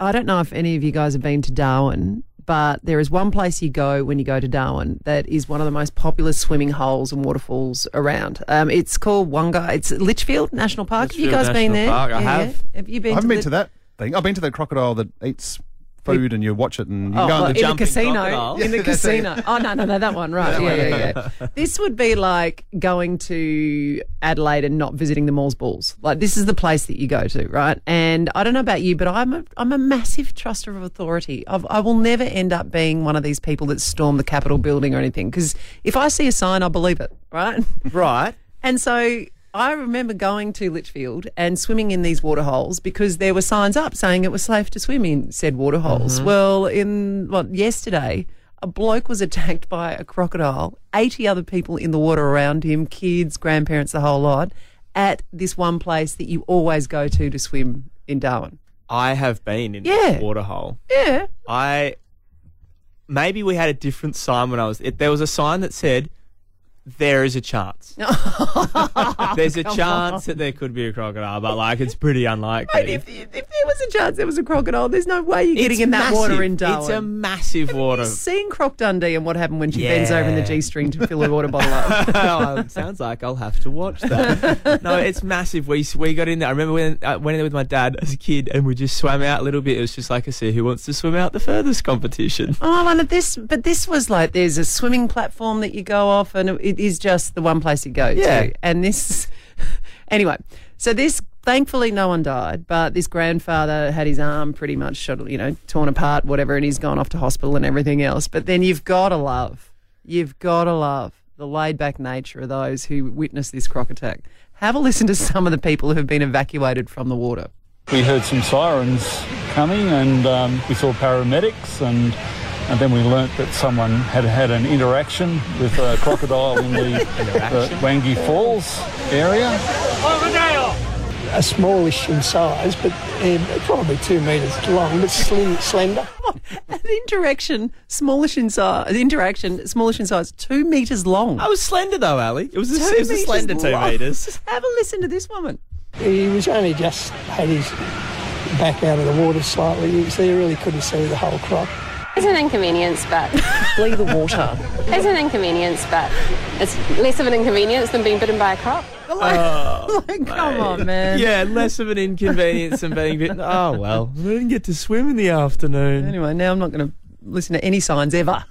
I don't know if any of you guys have been to Darwin, but there is one place you go when you go to Darwin that is one of the most popular swimming holes and waterfalls around. Um, it's called Wangi. It's Litchfield National Park. have you Litchfield guys been there? Park, I have. Have you been? I haven't to been the- to that thing. I've been to the crocodile that eats food and you watch it and you Oh, go well, on in the the casino. crocodile? In the Yeah, that's it. casino. Oh no, no, no, that one, right? yeah, yeah, yeah. This would be like going to Adelaide and not visiting the Mall's Balls. Like this is the place that you go to, right? And I don't know about you, but I'm a I'm a massive truster of authority. I've, I will never end up being one of these people that storm the Capitol building or anything because if I see a sign, I believe it, right? Right. And so I remember going to Litchfield and swimming in these water holes because there were signs up saying it was safe to swim in said water holes. Mm-hmm. Well, in what yesterday, a bloke was attacked by a crocodile, 80 other people in the water around him, kids, grandparents, the whole lot, at this one place that you always go to to swim in Darwin. I have been in Yeah. this waterhole. Yeah. I maybe we had a different sign when I was. It, there was a sign that said, "There is a chance." There's a chance that there could be a crocodile, but like it's pretty unlikely. Mate, if, if there a chance there was a crocodile, there's no way you're getting It's in that water in Darwin. It's a massive water. You've seen Croc Dundee and what happened when she bends over in the G string to fill her water bottle up. oh, sounds like I'll have to watch that. no, it's massive. We we got in there. I remember when I went in there with my dad as a kid, and we just swam out a little bit. It was just like I said, who wants to swim out the furthest competition? Oh, and this, but this was like there's a swimming platform that you go off, and it is just the one place you go Yeah. to. And this, anyway, so this, thankfully, no one died, but this grandfather had his arm pretty much shot, you know, torn apart, whatever, and he's gone off to hospital and everything else. But then you've got to love, you've got to love the laid back nature of those who witnessed this croc attack. Have a listen to some of the people who have been evacuated from the water. We heard some sirens coming and um, we saw paramedics and and then we learnt that someone had had an interaction with a crocodile in the, the Wangi Falls area. A smallish in size, but um, probably two metres long, but slim, slender. An interaction, smallish in size, interaction, smallish in size, two metres long. I was slender though, Ali. It was a, Two it was a metres slender two long. meters. Have a listen to this woman. He was only just had his back out of the water slightly, so you really couldn't see the whole croc. It's an inconvenience, but Flee the water. it's an inconvenience, but it's less of an inconvenience than being bitten by a croc. Oh, like, oh, come on, man. Yeah, less of an inconvenience than being bitten. Oh well, I didn't get to swim in the afternoon. Anyway, now I'm not going to listen to any signs ever.